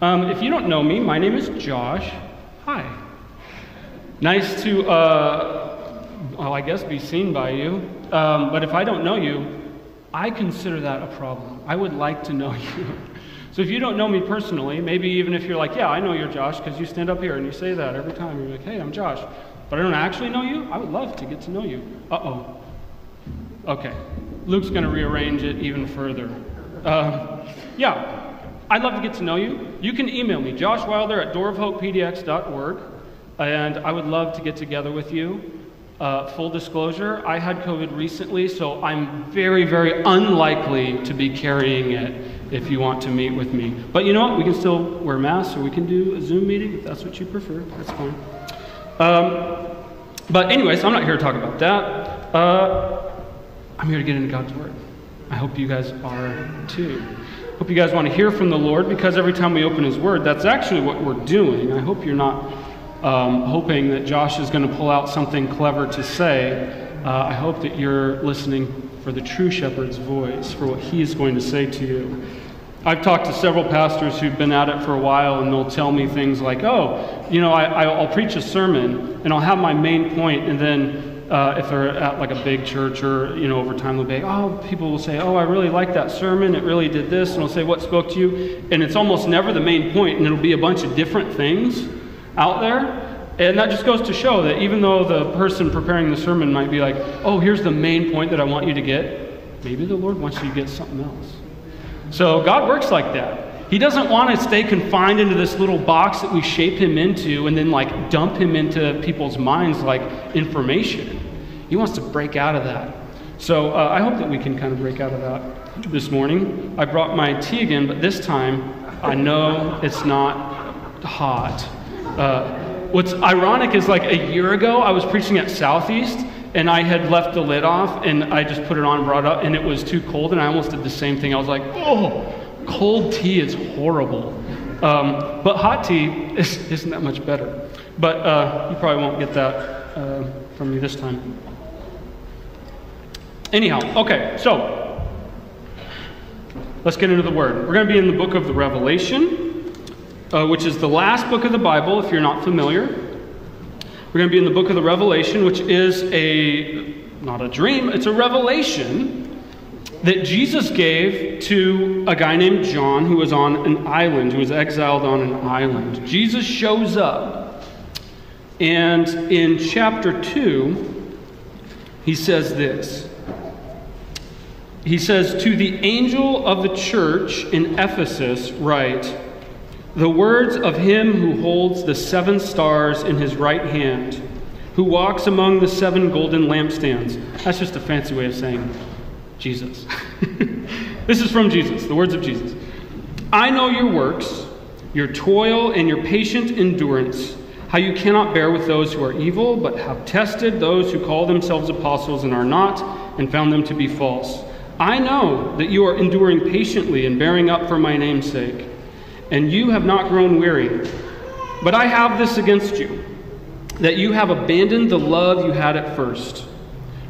Um, if you don't know me, my name is Josh. Hi. Nice to, uh, well, I guess, be seen by you. Um, but if I don't know you, I consider that a problem. I would like to know you. So if you don't know me personally, maybe even if you're like, yeah, I know you're Josh, because you stand up here and you say that every time. You're like, hey, I'm Josh. But I don't actually know you, I would love to get to know you. Uh oh. Okay. Luke's going to rearrange it even further. Uh, yeah, I'd love to get to know you. You can email me, Josh Wilder at doorofhopepdx.org, and I would love to get together with you. Uh, full disclosure, I had COVID recently, so I'm very, very unlikely to be carrying it if you want to meet with me. But you know what? We can still wear masks or we can do a Zoom meeting if that's what you prefer. That's fine. Um, but, anyways, I'm not here to talk about that. Uh, I'm here to get into God's Word. I hope you guys are too. Hope you guys want to hear from the Lord because every time we open His Word, that's actually what we're doing. I hope you're not um, hoping that Josh is going to pull out something clever to say. Uh, I hope that you're listening for the true shepherd's voice, for what he is going to say to you. I've talked to several pastors who've been at it for a while, and they'll tell me things like, oh, you know, I, will preach a sermon, and I'll have my main point, and then uh, if they're at like a big church or, you know, over time they'll be, oh, people will say, oh, I really like that sermon, it really did this, and I'll say, what spoke to you? And it's almost never the main point, and it'll be a bunch of different things out there. And that just goes to show that even though the person preparing the sermon might be like, oh, here's the main point that I want you to get, maybe the Lord wants you to get something else. So God works like that. He doesn't want to stay confined into this little box that we shape him into and then like dump him into people's minds like information. He wants to break out of that. So uh, I hope that we can kind of break out of that this morning. I brought my tea again, but this time I know it's not hot. Uh, what's ironic is like a year ago, I was preaching at Southeast and I had left the lid off and I just put it on brought up and it was too cold and I almost did the same thing. I was like, oh, cold tea is horrible. Um, but hot tea is, isn't that much better. But uh, you probably won't get that uh, from me this time. Anyhow, okay, so let's get into the Word. We're going to be in the book of the Revelation uh, which is the last book of the Bible, if you're not familiar. We're going to be in the book of the Revelation, which is a, not a dream, it's a revelation that Jesus gave to a guy named John who was on an island, who was exiled on an island. Jesus shows up, and in chapter 2, he says this. He says, To the angel of the church in Ephesus, write, the words of him who holds the seven stars in his right hand, who walks among the seven golden lampstands. That's just a fancy way of saying Jesus. this is from Jesus, the words of Jesus. I know your works, your toil, and your patient endurance, how you cannot bear with those who are evil, but have tested those who call themselves apostles and are not, and found them to be false. I know that you are enduring patiently and bearing up for my name's sake and you have not grown weary. But I have this against you, that you have abandoned the love you had at first.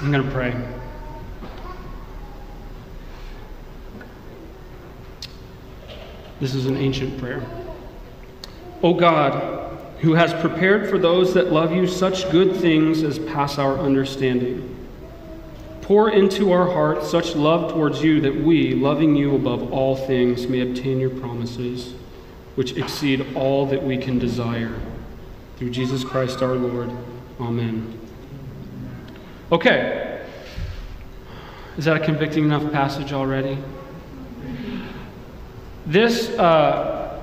I'm going to pray. This is an ancient prayer. O God, who has prepared for those that love you such good things as pass our understanding, pour into our hearts such love towards you that we, loving you above all things, may obtain your promises which exceed all that we can desire. Through Jesus Christ our Lord. Amen. Okay. Is that a convicting enough passage already? This, uh,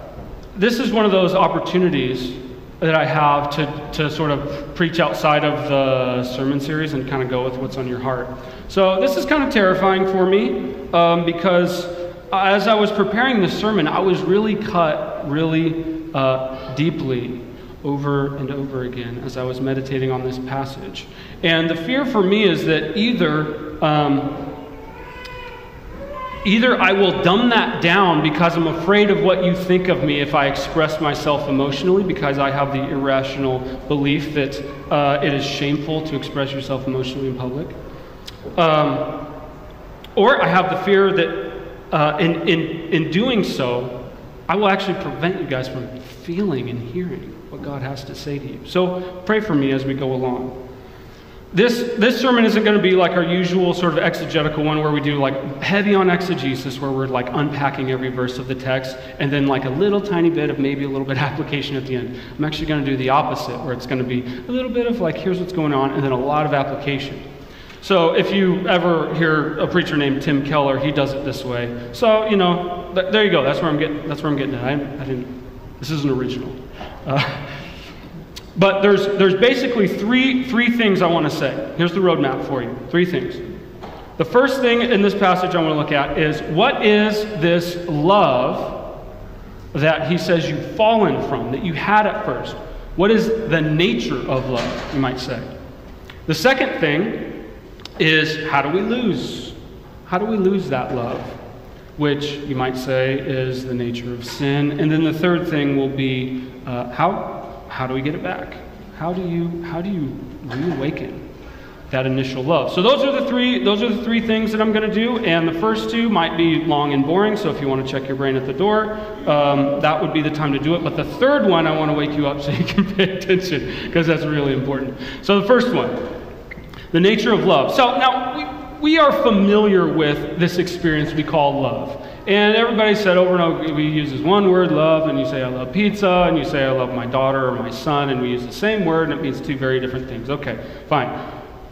this is one of those opportunities that I have to, to sort of preach outside of the sermon series and kind of go with what's on your heart. So this is kind of terrifying for me um, because as I was preparing this sermon, I was really cut really uh, deeply over and over again as I was meditating on this passage. And the fear for me is that either. Um, Either I will dumb that down because I'm afraid of what you think of me if I express myself emotionally, because I have the irrational belief that uh, it is shameful to express yourself emotionally in public. Um, or I have the fear that uh, in, in, in doing so, I will actually prevent you guys from feeling and hearing God has to say to you. So pray for me as we go along. This, this sermon isn't going to be like our usual sort of exegetical one where we do like heavy on exegesis, where we're like unpacking every verse of the text, and then like a little tiny bit of maybe a little bit application at the end. I'm actually going to do the opposite, where it's going to be a little bit of like, here's what's going on, and then a lot of application. So if you ever hear a preacher named Tim Keller, he does it this way. So you know, th- there you go. That's where I'm getting. That's where I'm getting at. I, I didn't. This isn't original. Uh, but there's, there's basically three, three things I want to say. Here's the roadmap for you three things. The first thing in this passage I want to look at is what is this love that he says you've fallen from, that you had at first? What is the nature of love, you might say? The second thing is how do we lose? How do we lose that love? Which you might say is the nature of sin. And then the third thing will be uh, how, how do we get it back? How do you how do you reawaken that initial love? So those are the three those are the three things that I'm going to do, and the first two might be long and boring. So if you want to check your brain at the door, um, that would be the time to do it. But the third one, I want to wake you up so you can pay attention because that's really important. So the first one, the nature of love. So now we, we are familiar with this experience we call love. And everybody said over and over, we use this one word, love, and you say, I love pizza, and you say, I love my daughter or my son, and we use the same word, and it means two very different things. Okay, fine.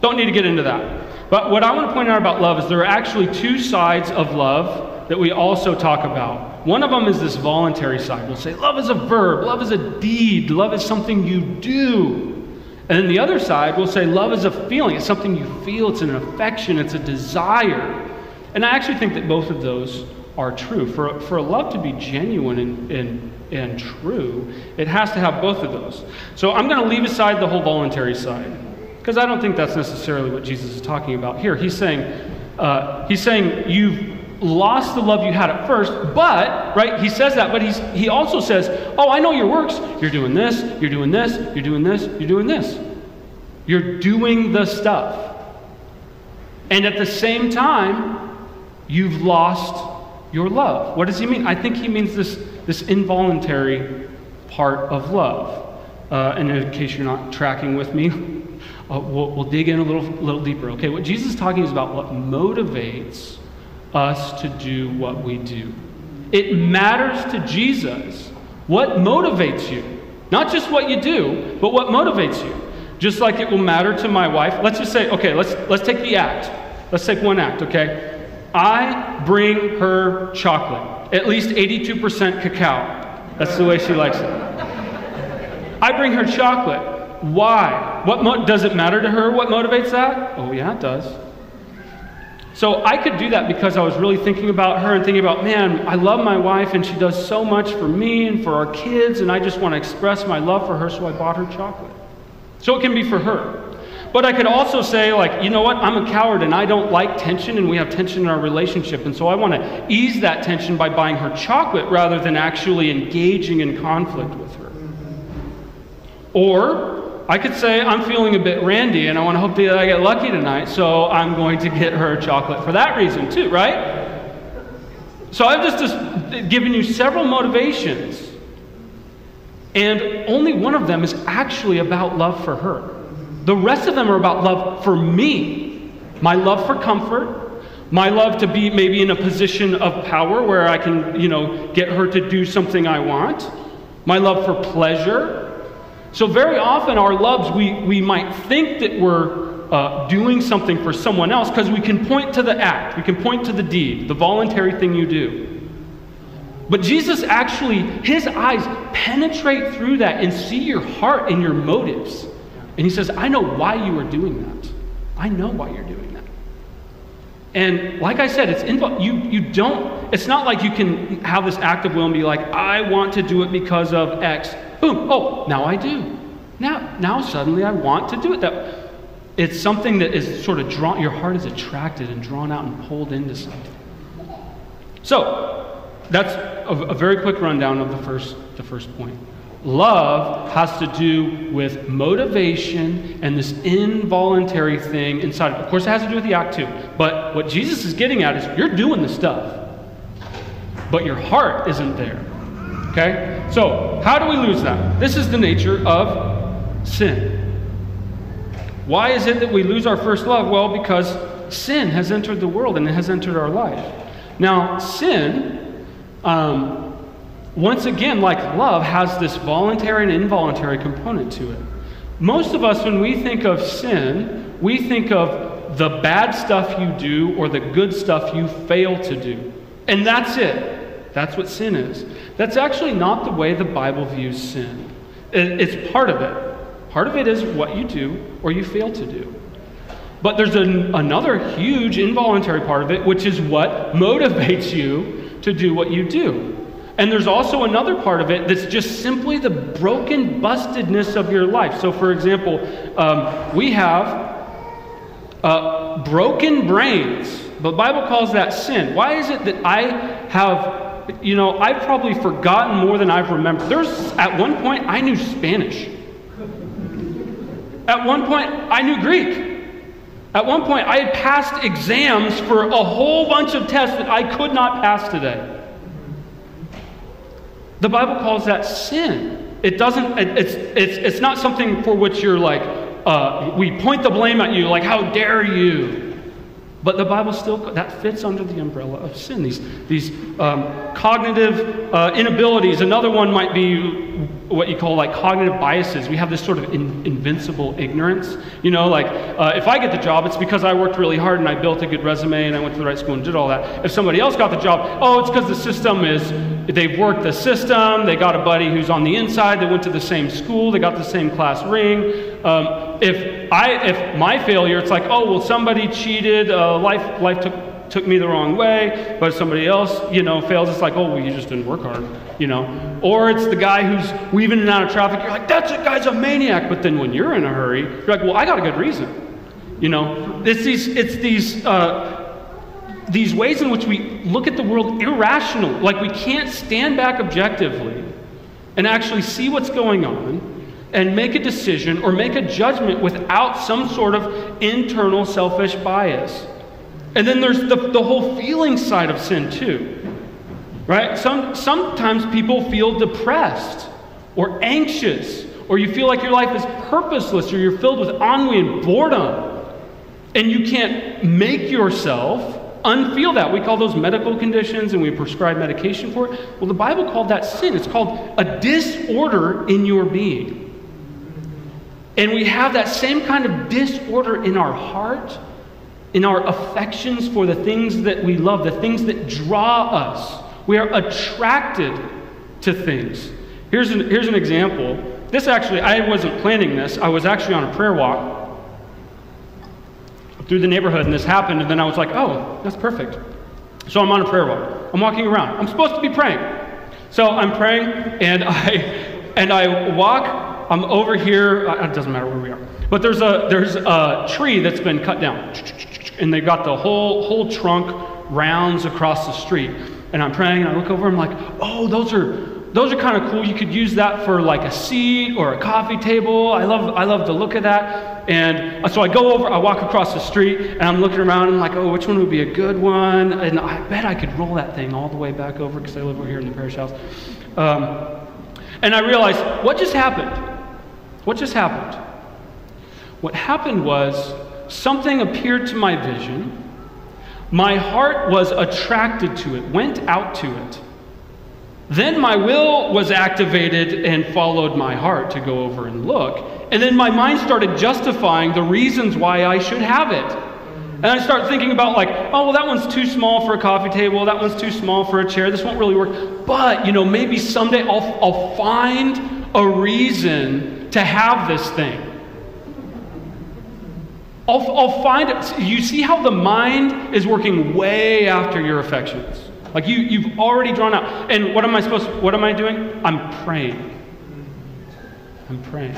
Don't need to get into that. But what I want to point out about love is there are actually two sides of love that we also talk about. One of them is this voluntary side. We'll say, love is a verb, love is a deed, love is something you do. And then the other side, we'll say, love is a feeling. It's something you feel, it's an affection, it's a desire. And I actually think that both of those are true. For, for love to be genuine and, and, and true, it has to have both of those. So I'm going to leave aside the whole voluntary side because I don't think that's necessarily what Jesus is talking about here. He's saying, uh, he's saying you've lost the love you had at first, but, right, he says that, but he's, he also says, oh, I know your works. You're doing this, you're doing this, you're doing this, you're doing this. You're doing the stuff. And at the same time, you've lost your love. What does he mean? I think he means this, this involuntary part of love. Uh, and in case you're not tracking with me, uh, we'll, we'll, dig in a little, little deeper. Okay, what Jesus is talking is about what motivates us to do what we do. It matters to Jesus what motivates you. Not just what you do, but what motivates you. Just like it will matter to my wife. Let's just say, okay, let's, let's take the act. Let's take one act, okay? I bring her chocolate, at least 82% cacao. That's the way she likes it. I bring her chocolate. Why? What mo- does it matter to her what motivates that? Oh, yeah, it does. So I could do that because I was really thinking about her and thinking about, man, I love my wife and she does so much for me and for our kids, and I just want to express my love for her, so I bought her chocolate. So it can be for her. But I could also say, like, you know what? I'm a coward and I don't like tension, and we have tension in our relationship. And so I want to ease that tension by buying her chocolate rather than actually engaging in conflict with her. Or I could say, I'm feeling a bit randy and I want to hope that I get lucky tonight, so I'm going to get her chocolate for that reason, too, right? So I've just, just given you several motivations, and only one of them is actually about love for her. The rest of them are about love for me, my love for comfort, my love to be maybe in a position of power where I can, you know, get her to do something I want, my love for pleasure. So, very often, our loves, we, we might think that we're uh, doing something for someone else because we can point to the act, we can point to the deed, the voluntary thing you do. But Jesus actually, his eyes penetrate through that and see your heart and your motives. And he says, I know why you are doing that. I know why you're doing that. And like I said, it's invo- you, you don't, It's not like you can have this act of will and be like, I want to do it because of X. Boom. Oh, now I do. Now, now suddenly I want to do it. That it's something that is sort of drawn. Your heart is attracted and drawn out and pulled into something. So that's a, a very quick rundown of the first the first point. Love has to do with motivation and this involuntary thing inside. Of course, it has to do with the act too. But what Jesus is getting at is you're doing the stuff, but your heart isn't there. Okay? So, how do we lose that? This is the nature of sin. Why is it that we lose our first love? Well, because sin has entered the world and it has entered our life. Now, sin, um, once again, like love, has this voluntary and involuntary component to it. Most of us, when we think of sin, we think of the bad stuff you do or the good stuff you fail to do. And that's it. That's what sin is. That's actually not the way the Bible views sin. It's part of it. Part of it is what you do or you fail to do. But there's an, another huge involuntary part of it, which is what motivates you to do what you do. And there's also another part of it that's just simply the broken bustedness of your life. So, for example, um, we have uh, broken brains. The Bible calls that sin. Why is it that I have, you know, I've probably forgotten more than I've remembered? There's, at one point, I knew Spanish. At one point, I knew Greek. At one point, I had passed exams for a whole bunch of tests that I could not pass today. The Bible calls that sin. It doesn't, it's, it's, it's not something for which you're like, uh, we point the blame at you, like, how dare you? But the Bible still, that fits under the umbrella of sin. These, these um, cognitive uh, inabilities. Another one might be what you call like cognitive biases. We have this sort of in, invincible ignorance. You know, like uh, if I get the job, it's because I worked really hard and I built a good resume and I went to the right school and did all that. If somebody else got the job, oh, it's because the system is, they've worked the system, they got a buddy who's on the inside, they went to the same school, they got the same class ring. Um, if I, if my failure, it's like, oh, well, somebody cheated, uh, life, life took, took me the wrong way, but somebody else, you know, fails, it's like, oh, well, you just didn't work hard, you know. Or it's the guy who's weaving in and out of traffic, you're like, that's a guy's a maniac, but then when you're in a hurry, you're like, well, I got a good reason. You know, it's these, it's these, uh, these ways in which we look at the world irrational, like we can't stand back objectively and actually see what's going on and make a decision or make a judgment without some sort of internal selfish bias. And then there's the, the whole feeling side of sin, too. Right? Some, sometimes people feel depressed or anxious, or you feel like your life is purposeless, or you're filled with ennui and boredom. And you can't make yourself unfeel that. We call those medical conditions and we prescribe medication for it. Well, the Bible called that sin. It's called a disorder in your being. And we have that same kind of disorder in our heart, in our affections for the things that we love, the things that draw us. We are attracted to things. Here's an, here's an example. This actually, I wasn't planning this. I was actually on a prayer walk through the neighborhood, and this happened, and then I was like, oh, that's perfect. So I'm on a prayer walk. I'm walking around. I'm supposed to be praying. So I'm praying, and I and I walk I'm over here. Uh, it doesn't matter where we are. But there's a, there's a tree that's been cut down. And they've got the whole, whole trunk rounds across the street. And I'm praying, and I look over, and I'm like, oh, those are, those are kind of cool. You could use that for like a seat or a coffee table. I love, I love the look of that. And so I go over, I walk across the street, and I'm looking around, and I'm like, oh, which one would be a good one? And I bet I could roll that thing all the way back over because I live over here in the parish house. Um, and I realize, what just happened? What just happened? What happened was something appeared to my vision. My heart was attracted to it, went out to it. Then my will was activated and followed my heart to go over and look. And then my mind started justifying the reasons why I should have it. And I start thinking about, like, oh, well, that one's too small for a coffee table. That one's too small for a chair. This won't really work. But, you know, maybe someday I'll, I'll find a reason to have this thing. I'll, I'll find it. You see how the mind is working way after your affections. Like you, you've already drawn out. And what am I supposed? What am I doing? I'm praying. I'm praying.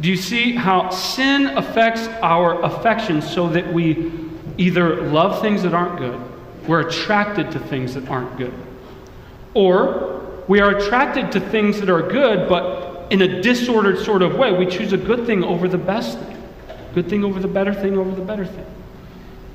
Do you see how sin affects our affections so that we either love things that aren't good, we're attracted to things that aren't good, or we are attracted to things that are good, but in a disordered sort of way. We choose a good thing over the best thing, good thing over the better thing over the better thing.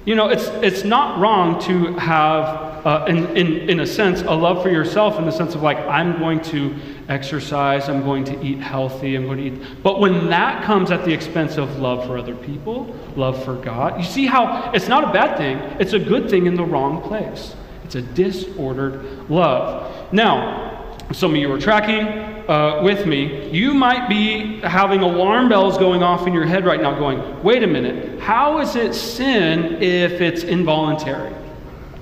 You know, it's, it's not wrong to have, uh, in, in, in a sense, a love for yourself in the sense of like, I'm going to exercise, I'm going to eat healthy, I'm going to eat. But when that comes at the expense of love for other people, love for God, you see how it's not a bad thing, it's a good thing in the wrong place. It's a disordered love. Now, some of you are tracking uh, with me, you might be having alarm bells going off in your head right now, going, wait a minute, how is it sin if it's involuntary?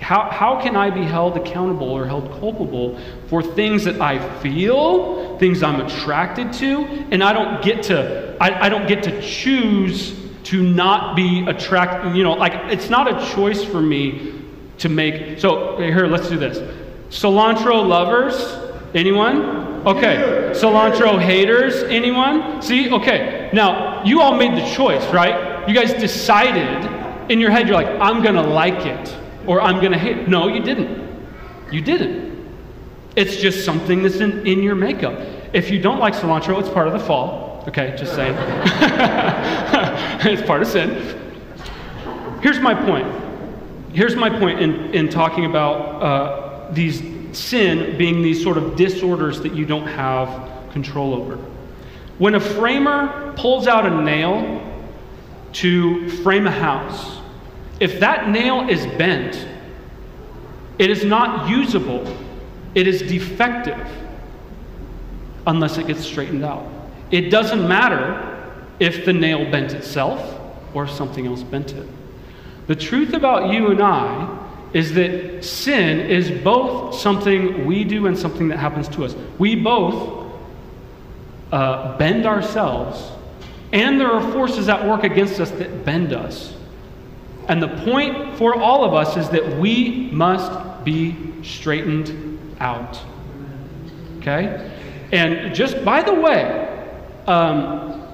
How, how can I be held accountable or held culpable for things that I feel, things I'm attracted to, and I don't get to, I, I don't get to choose to not be attracted, you know, like it's not a choice for me to make. So here, let's do this. Cilantro lovers, Anyone? Okay. Cilantro haters? Anyone? See? Okay. Now, you all made the choice, right? You guys decided in your head, you're like, I'm going to like it or I'm going to hate it. No, you didn't. You didn't. It's just something that's in, in your makeup. If you don't like cilantro, it's part of the fall. Okay, just saying. it's part of sin. Here's my point. Here's my point in, in talking about uh, these sin being these sort of disorders that you don't have control over. When a framer pulls out a nail to frame a house, if that nail is bent, it is not usable, it is defective unless it gets straightened out. It doesn't matter if the nail bent itself or if something else bent it. The truth about you and I is that sin is both something we do and something that happens to us. We both uh, bend ourselves, and there are forces at work against us that bend us. And the point for all of us is that we must be straightened out. Okay? And just by the way, um,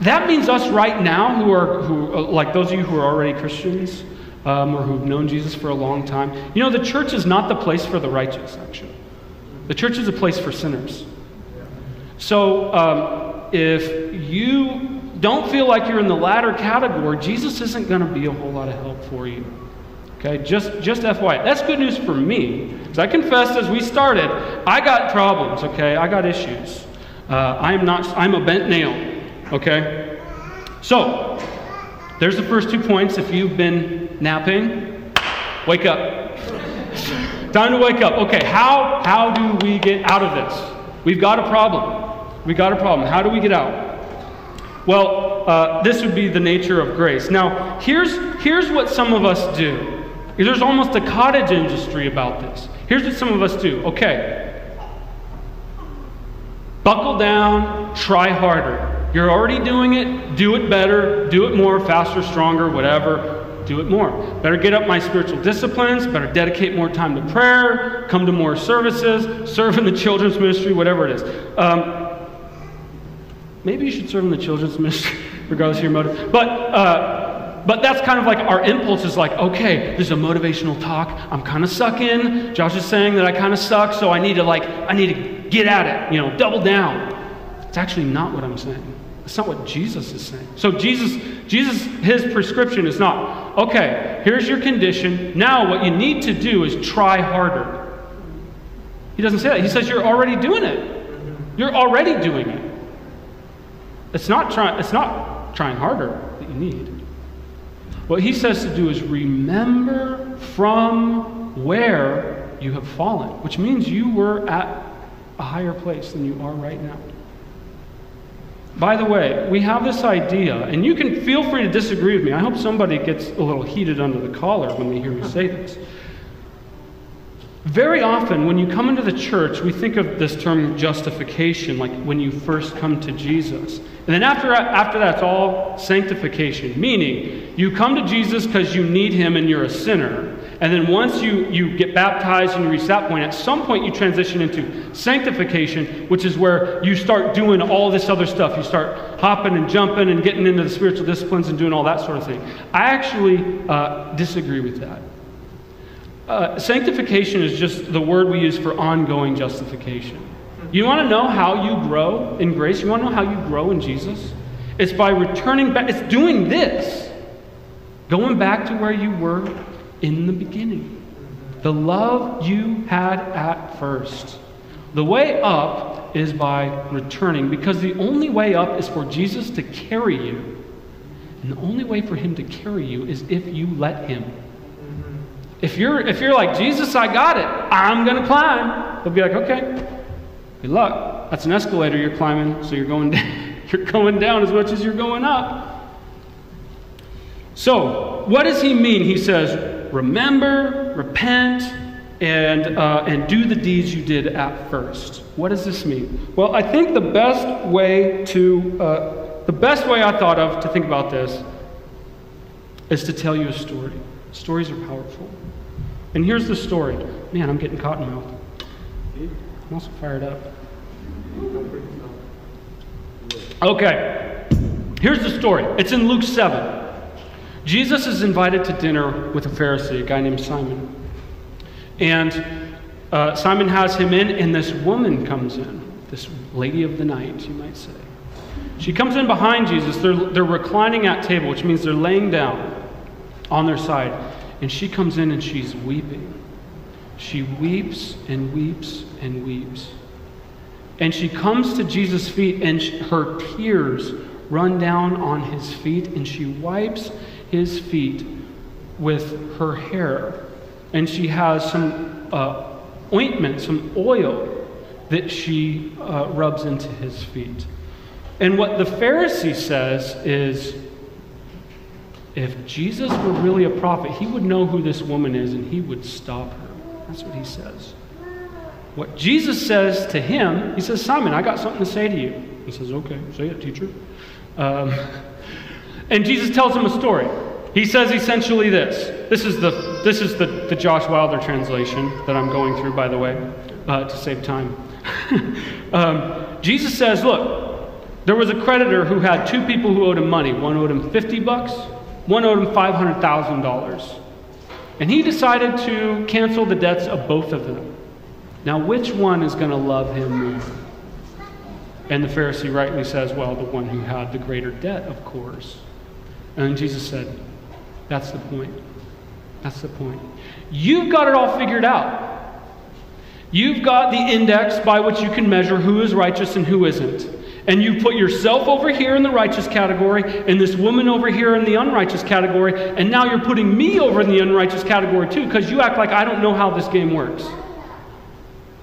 that means us right now who are, who, uh, like those of you who are already Christians, um, or who've known Jesus for a long time. You know, the church is not the place for the righteous, actually. The church is a place for sinners. So um, if you don't feel like you're in the latter category, Jesus isn't going to be a whole lot of help for you. Okay, just, just FYI. That's good news for me. Because I confessed as we started, I got problems, okay? I got issues. Uh, I'm not, I'm a bent nail, okay? So, there's the first two points. If you've been napping, wake up. Time to wake up. Okay, how, how do we get out of this? We've got a problem. We've got a problem. How do we get out? Well, uh, this would be the nature of grace. Now, here's, here's what some of us do. There's almost a cottage industry about this. Here's what some of us do. Okay, buckle down, try harder. You're already doing it, do it better, do it more, faster, stronger, whatever. Do it more. Better get up my spiritual disciplines, better dedicate more time to prayer, come to more services, serve in the children's ministry, whatever it is. Um, maybe you should serve in the children's ministry, regardless of your motive. But, uh, but that's kind of like our impulse is like, okay, there's a motivational talk. I'm kind of sucking. Josh is saying that I kind of suck, so I need to like, I need to get at it, you know, double down. It's actually not what I'm saying. That's not what Jesus is saying. So Jesus, Jesus, his prescription is not, okay, here's your condition. Now what you need to do is try harder. He doesn't say that. He says you're already doing it. You're already doing it. It's not trying, it's not trying harder that you need. What he says to do is remember from where you have fallen, which means you were at a higher place than you are right now. By the way, we have this idea, and you can feel free to disagree with me. I hope somebody gets a little heated under the collar when they hear me say this. Very often, when you come into the church, we think of this term justification, like when you first come to Jesus. And then after, after that, it's all sanctification, meaning you come to Jesus because you need him and you're a sinner. And then once you, you get baptized and you reach that point, at some point you transition into sanctification, which is where you start doing all this other stuff. You start hopping and jumping and getting into the spiritual disciplines and doing all that sort of thing. I actually uh, disagree with that. Uh, sanctification is just the word we use for ongoing justification. You want to know how you grow in grace? You want to know how you grow in Jesus? It's by returning back, it's doing this, going back to where you were in the beginning. The love you had at first. The way up is by returning, because the only way up is for Jesus to carry you. And the only way for him to carry you is if you let him. If you're, if you're like, Jesus, I got it, I'm going to climb, he'll be like, okay, good luck. That's an escalator you're climbing, so you're going down. You're going down as much as you're going up. So, what does he mean? He says, remember, repent, and, uh, and do the deeds you did at first. What does this mean? Well, I think the best way to, uh, the best way I thought of to think about this is to tell you a story. Stories are powerful. And here's the story. Man, I'm getting cotton mouth. I'm also fired up. Okay, here's the story. It's in Luke 7. Jesus is invited to dinner with a Pharisee, a guy named Simon. And uh, Simon has him in, and this woman comes in, this lady of the night, you might say. She comes in behind Jesus. They're, they're reclining at table, which means they're laying down on their side. And she comes in and she's weeping. She weeps and weeps and weeps. And she comes to Jesus' feet, and her tears run down on his feet, and she wipes his feet with her hair. And she has some uh, ointment, some oil that she uh, rubs into his feet. And what the Pharisee says is if Jesus were really a prophet, he would know who this woman is and he would stop her. That's what he says. What Jesus says to him, he says, Simon, I got something to say to you. He says, Okay, say it, teacher. Um, and Jesus tells him a story. He says essentially this. This is the, this is the, the Josh Wilder translation that I'm going through, by the way, uh, to save time. um, Jesus says, Look, there was a creditor who had two people who owed him money. One owed him 50 bucks, one owed him $500,000. And he decided to cancel the debts of both of them. Now, which one is going to love him more? And the Pharisee rightly says, Well, the one who had the greater debt, of course. And Jesus said, That's the point. That's the point. You've got it all figured out. You've got the index by which you can measure who is righteous and who isn't. And you put yourself over here in the righteous category, and this woman over here in the unrighteous category, and now you're putting me over in the unrighteous category too, because you act like I don't know how this game works.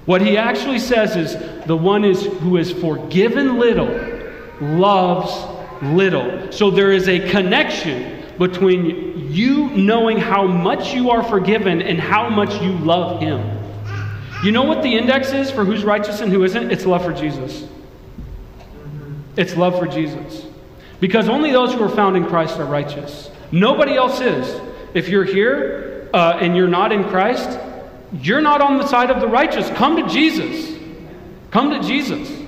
What he actually says is the one is who is forgiven little loves little. So there is a connection between you knowing how much you are forgiven and how much you love him. You know what the index is for who's righteous and who isn't? It's love for Jesus. It's love for Jesus. Because only those who are found in Christ are righteous. Nobody else is. If you're here uh, and you're not in Christ, you're not on the side of the righteous. Come to Jesus. Come to Jesus.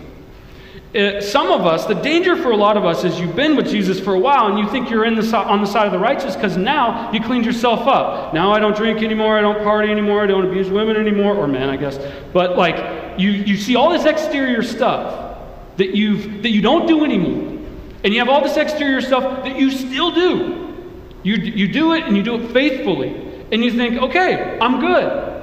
Uh, some of us, the danger for a lot of us is you've been with Jesus for a while and you think you're in the, on the side of the righteous because now you cleaned yourself up. Now I don't drink anymore, I don't party anymore, I don't abuse women anymore, or men, I guess. But like you, you see all this exterior stuff that you've that you don't do anymore, and you have all this exterior stuff that you still do. You you do it and you do it faithfully, and you think, okay, I'm good.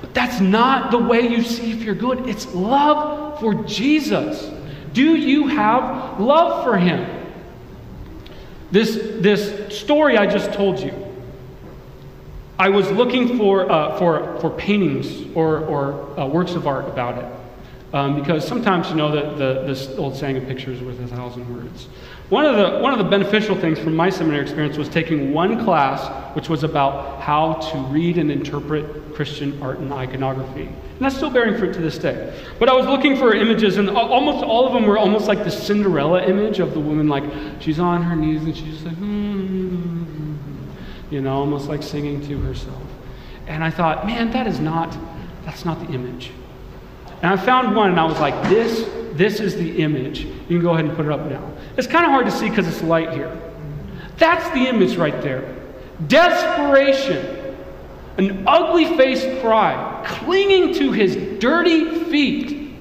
But that's not the way you see if you're good. It's love for Jesus. Do you have love for him? This, this story I just told you, I was looking for, uh, for, for paintings or, or uh, works of art about it. Um, because sometimes, you know, the, the, this old saying, a picture is worth a thousand words. One of, the, one of the beneficial things from my seminary experience was taking one class which was about how to read and interpret Christian art and iconography. And that's still bearing fruit to this day. But I was looking for images, and almost all of them were almost like the Cinderella image of the woman, like she's on her knees and she's like, mm-hmm. you know, almost like singing to herself. And I thought, man, that is not, that's not the image. And I found one and I was like, this, this is the image. You can go ahead and put it up now. It's kind of hard to see because it's light here. That's the image right there. Desperation. An ugly faced cry, clinging to his dirty feet.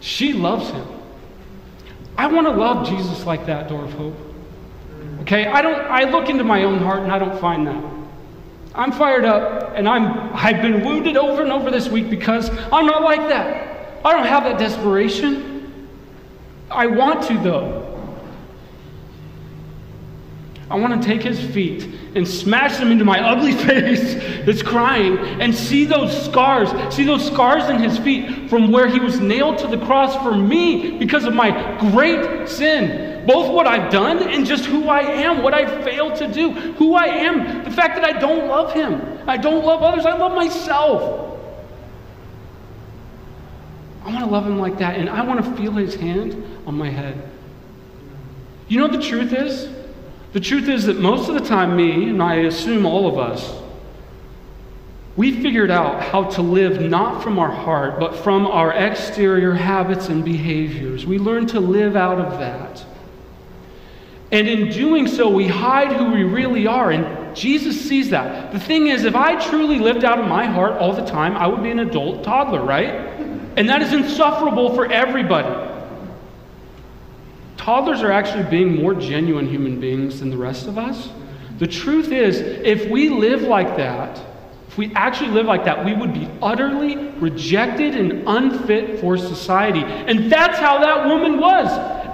She loves him. I want to love Jesus like that, Door of Hope. Okay, I don't I look into my own heart and I don't find that. I'm fired up and I'm I've been wounded over and over this week because I'm not like that. I don't have that desperation. I want to though. I want to take his feet and smash them into my ugly face that's crying and see those scars, see those scars in his feet from where he was nailed to the cross for me because of my great sin. Both what I've done and just who I am, what I failed to do, who I am, the fact that I don't love him, I don't love others, I love myself. I want to love him like that, and I want to feel his hand on my head. You know what the truth is? The truth is that most of the time, me, and I assume all of us, we figured out how to live not from our heart, but from our exterior habits and behaviors. We learn to live out of that. And in doing so, we hide who we really are. And Jesus sees that. The thing is, if I truly lived out of my heart all the time, I would be an adult toddler, right? And that is insufferable for everybody. Toddlers are actually being more genuine human beings than the rest of us. The truth is, if we live like that, if we actually live like that, we would be utterly rejected and unfit for society. And that's how that woman was.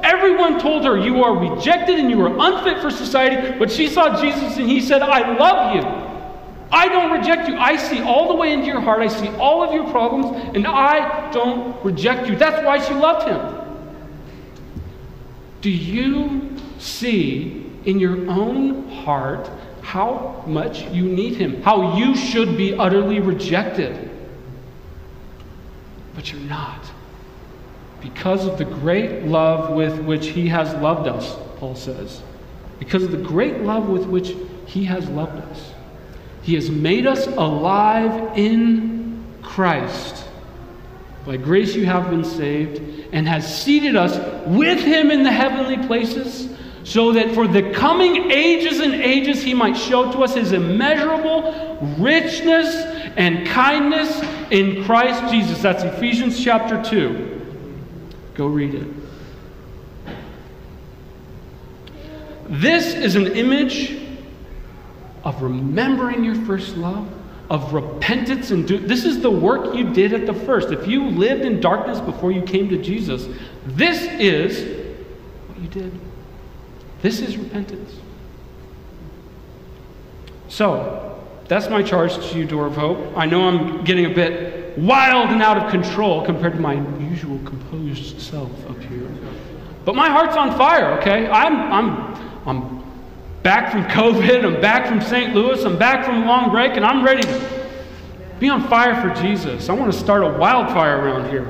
Everyone told her, You are rejected and you are unfit for society. But she saw Jesus and he said, I love you. I don't reject you. I see all the way into your heart. I see all of your problems, and I don't reject you. That's why she loved him. Do you see in your own heart how much you need Him? How you should be utterly rejected? But you're not. Because of the great love with which He has loved us, Paul says. Because of the great love with which He has loved us. He has made us alive in Christ. By grace you have been saved, and has seated us with him in the heavenly places, so that for the coming ages and ages he might show to us his immeasurable richness and kindness in Christ Jesus. That's Ephesians chapter 2. Go read it. This is an image of remembering your first love of repentance and do this is the work you did at the first. If you lived in darkness before you came to jesus this is what you did. This is repentance. So that's my charge to you door of hope. I know i'm getting a bit wild and out of control compared to my usual composed self up here. But my heart's on fire okay? I'm i'm i'm back from COVID, I'm back from St. Louis, I'm back from a long break, and I'm ready to be on fire for Jesus. I want to start a wildfire around here.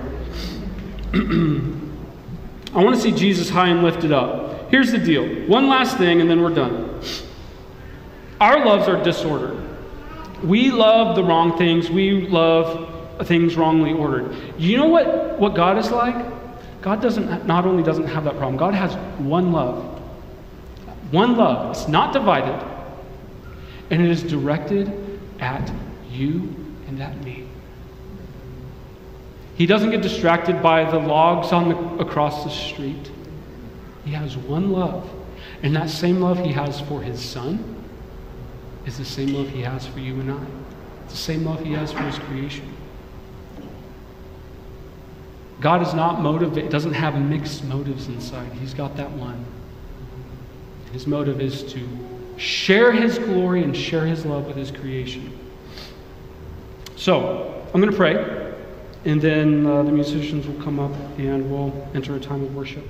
I want to see Jesus high and lifted up. Here's the deal one last thing, and then we're done. Our loves are disordered. We love the wrong things, we love things wrongly ordered. You know what, what God is like? God doesn't not only doesn't have that problem, God has one love. One love. It's not divided. And it is directed at you and at me. He doesn't get distracted by the logs on the, across the street. He has one love. And that same love he has for his son is the same love he has for you and I. It's the same love he has for his creation. God is not motivated, doesn't have mixed motives inside. He's got that one. His motive is to share his glory and share his love with his creation. So, I'm going to pray, and then uh, the musicians will come up and we'll enter a time of worship.